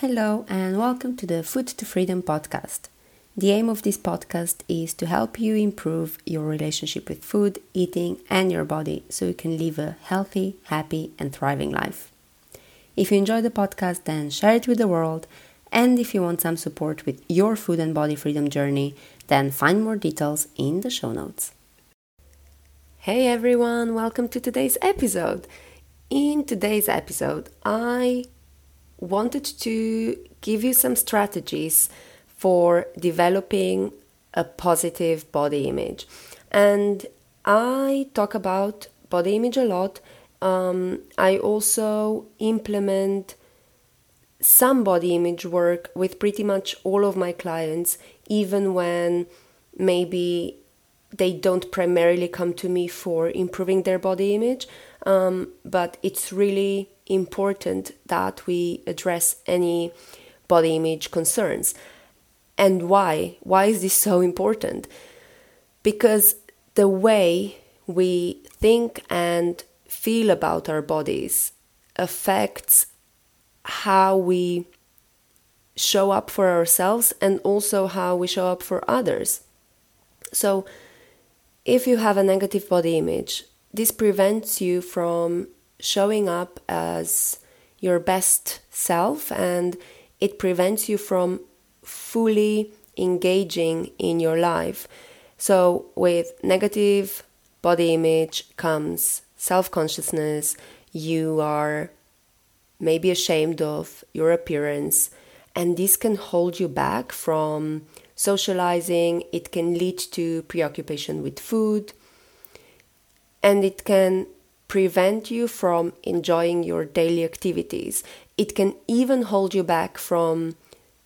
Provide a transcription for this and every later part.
Hello, and welcome to the Food to Freedom podcast. The aim of this podcast is to help you improve your relationship with food, eating, and your body so you can live a healthy, happy, and thriving life. If you enjoy the podcast, then share it with the world. And if you want some support with your food and body freedom journey, then find more details in the show notes. Hey everyone, welcome to today's episode. In today's episode, I wanted to give you some strategies for developing a positive body image. And I talk about body image a lot. Um, I also implement some body image work with pretty much all of my clients, even when maybe they don't primarily come to me for improving their body image. Um, but it's really important that we address any body image concerns. And why? Why is this so important? Because the way we think and feel about our bodies affects how we show up for ourselves and also how we show up for others. So, if you have a negative body image, this prevents you from showing up as your best self and it prevents you from fully engaging in your life. So, with negative body image comes self consciousness, you are maybe ashamed of your appearance, and this can hold you back from socializing. It can lead to preoccupation with food, and it can prevent you from enjoying your daily activities. It can even hold you back from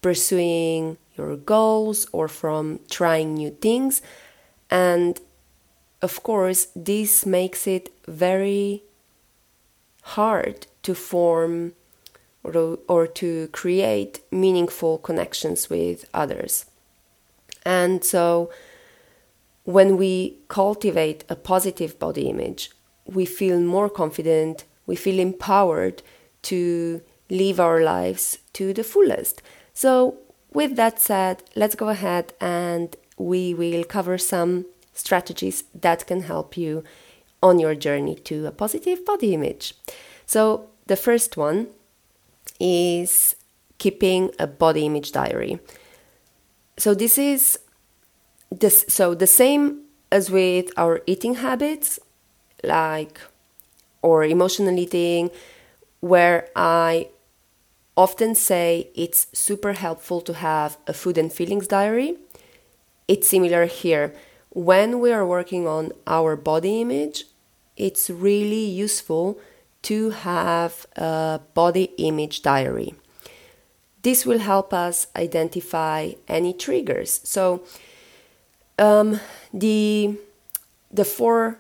pursuing your goals or from trying new things. And of course, this makes it very hard to form or to, or to create meaningful connections with others. And so, when we cultivate a positive body image, we feel more confident, we feel empowered to live our lives to the fullest. So, with that said, let's go ahead and we will cover some strategies that can help you on your journey to a positive body image. So, the first one is keeping a body image diary. So, this is this so the same as with our eating habits like or emotional eating where I often say it's super helpful to have a food and feelings diary. It's similar here. When we are working on our body image, it's really useful to have a body image diary. This will help us identify any triggers. So, um, the the four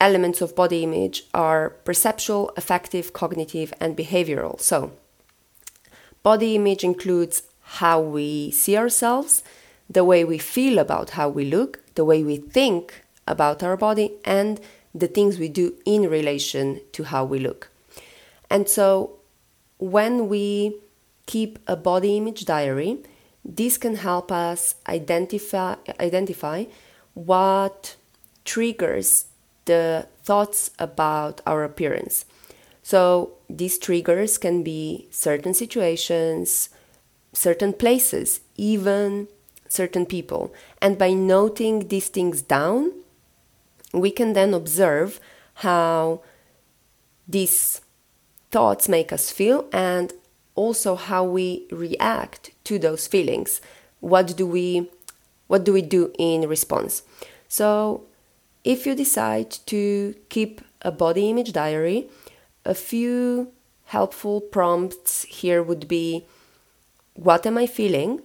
elements of body image are perceptual, affective, cognitive, and behavioral. So, body image includes how we see ourselves, the way we feel about how we look, the way we think about our body, and the things we do in relation to how we look. And so, when we keep a body image diary, this can help us identify identify what triggers the thoughts about our appearance. So these triggers can be certain situations, certain places, even certain people. And by noting these things down, we can then observe how these thoughts make us feel and also how we react to those feelings. What do we what do we do in response? So if you decide to keep a body image diary, a few helpful prompts here would be what am I feeling?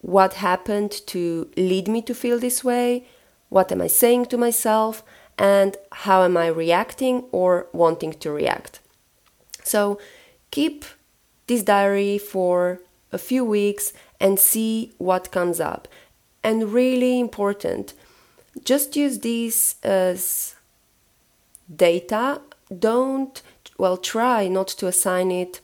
What happened to lead me to feel this way? What am I saying to myself? And how am I reacting or wanting to react? So keep this diary for a few weeks and see what comes up. And really important, just use these as data. Don't, well, try not to assign it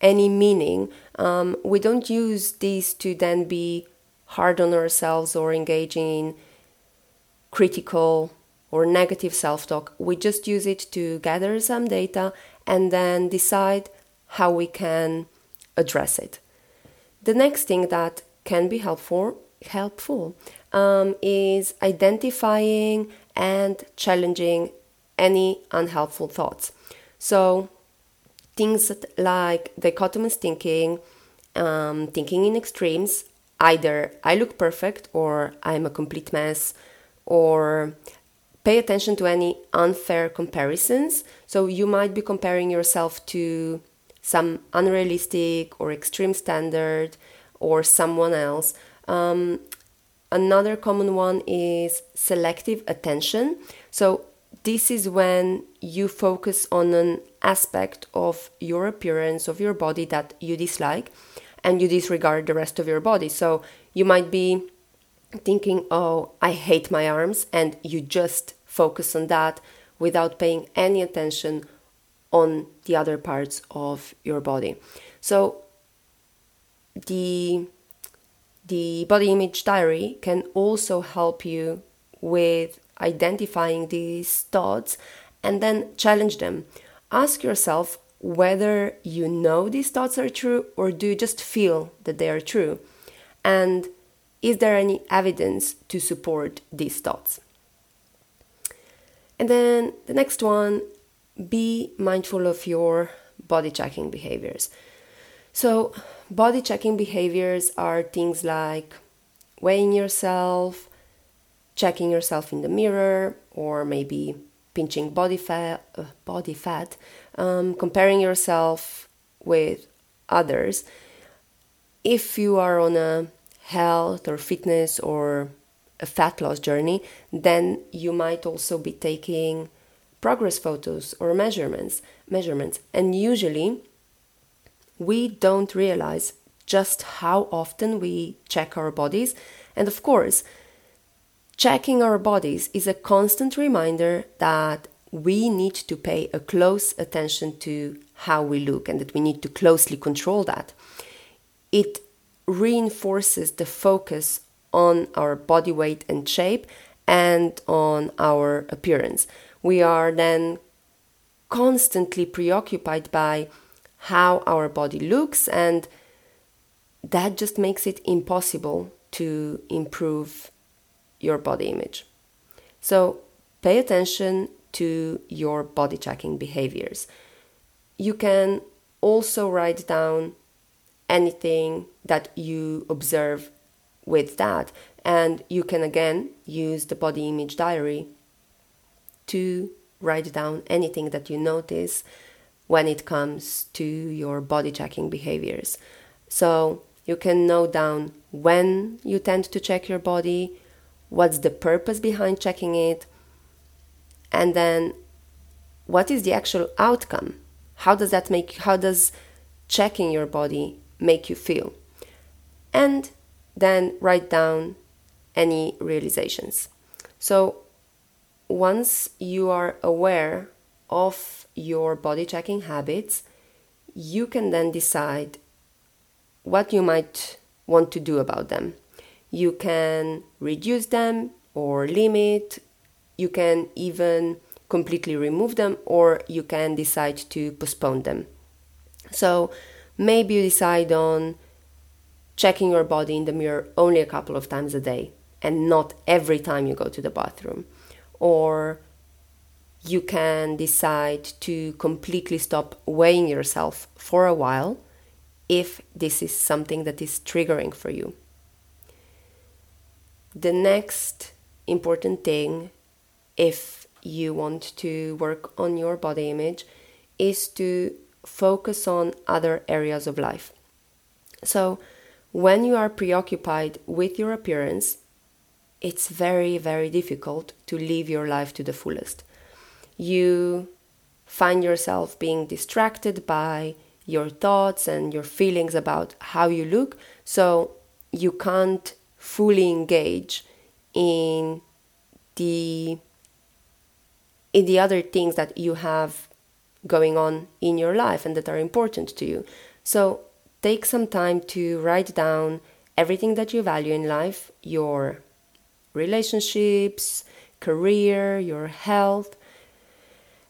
any meaning. Um, we don't use these to then be hard on ourselves or engage in critical or negative self talk. We just use it to gather some data and then decide how we can address it. The next thing that can be helpful helpful um, is identifying and challenging any unhelpful thoughts. So things like dichotomous thinking, um, thinking in extremes, either I look perfect or I'm a complete mess, or pay attention to any unfair comparisons. So you might be comparing yourself to some unrealistic or extreme standard or someone else. Um, another common one is selective attention. So this is when you focus on an aspect of your appearance, of your body that you dislike, and you disregard the rest of your body. So you might be thinking, oh, I hate my arms, and you just focus on that without paying any attention on the other parts of your body. So the the body image diary can also help you with identifying these thoughts and then challenge them. Ask yourself whether you know these thoughts are true or do you just feel that they are true? And is there any evidence to support these thoughts? And then the next one be mindful of your body checking behaviors. So, body checking behaviors are things like weighing yourself, checking yourself in the mirror, or maybe pinching body fat, uh, body fat, um, comparing yourself with others. If you are on a health or fitness or a fat loss journey, then you might also be taking progress photos or measurements measurements and usually we don't realize just how often we check our bodies. And of course checking our bodies is a constant reminder that we need to pay a close attention to how we look and that we need to closely control that. It reinforces the focus on our body weight and shape and on our appearance. We are then constantly preoccupied by how our body looks, and that just makes it impossible to improve your body image. So, pay attention to your body checking behaviors. You can also write down anything that you observe with that, and you can again use the body image diary to write down anything that you notice when it comes to your body checking behaviors. So you can note down when you tend to check your body, what's the purpose behind checking it, and then what is the actual outcome? How does that make how does checking your body make you feel? And then write down any realizations. So once you are aware of your body checking habits, you can then decide what you might want to do about them. You can reduce them or limit, you can even completely remove them, or you can decide to postpone them. So maybe you decide on checking your body in the mirror only a couple of times a day and not every time you go to the bathroom or you can decide to completely stop weighing yourself for a while if this is something that is triggering for you. The next important thing, if you want to work on your body image, is to focus on other areas of life. So, when you are preoccupied with your appearance, it's very, very difficult to live your life to the fullest. You find yourself being distracted by your thoughts and your feelings about how you look, so you can't fully engage in the in the other things that you have going on in your life and that are important to you. So take some time to write down everything that you value in life your relationships, career, your health,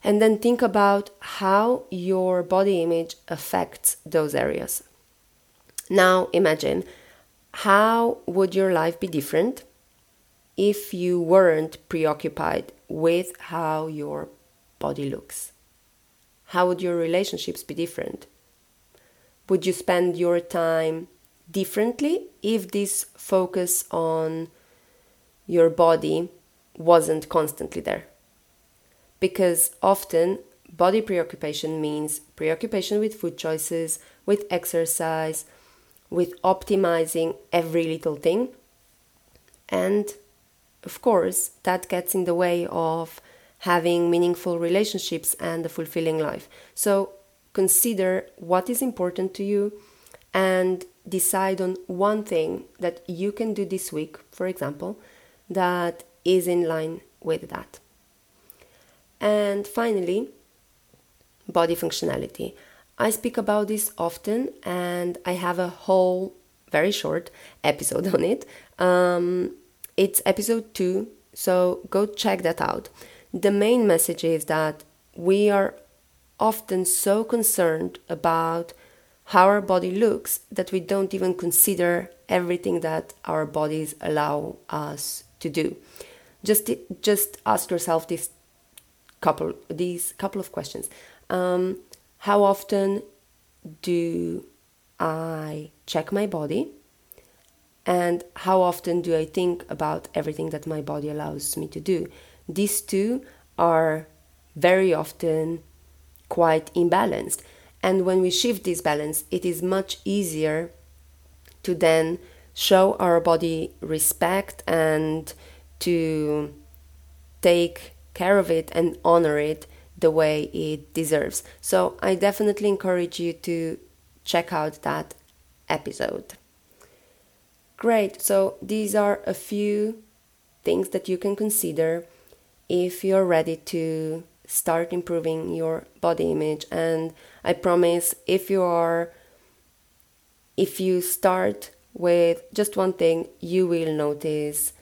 and then think about how your body image affects those areas. Now imagine how would your life be different if you weren't preoccupied with how your body looks? How would your relationships be different? Would you spend your time differently if this focus on your body wasn't constantly there? Because often body preoccupation means preoccupation with food choices, with exercise, with optimizing every little thing. And of course, that gets in the way of having meaningful relationships and a fulfilling life. So consider what is important to you and decide on one thing that you can do this week, for example, that is in line with that. And finally, body functionality. I speak about this often, and I have a whole, very short episode on it. Um, it's episode two, so go check that out. The main message is that we are often so concerned about how our body looks that we don't even consider everything that our bodies allow us to do. Just, just ask yourself this couple, these couple of questions. Um, how often do I check my body? And how often do I think about everything that my body allows me to do? These two are very often quite imbalanced. And when we shift this balance, it is much easier to then show our body respect and to take care of it and honor it the way it deserves. So I definitely encourage you to check out that episode. Great, so these are a few things that you can consider if you're ready to start improving your body image. And I promise if you are, if you start with just one thing, you will notice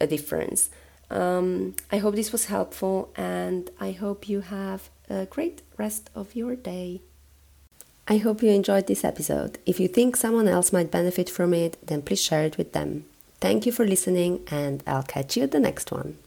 a difference. Um, I hope this was helpful and I hope you have a great rest of your day. I hope you enjoyed this episode. If you think someone else might benefit from it, then please share it with them. Thank you for listening, and I'll catch you at the next one.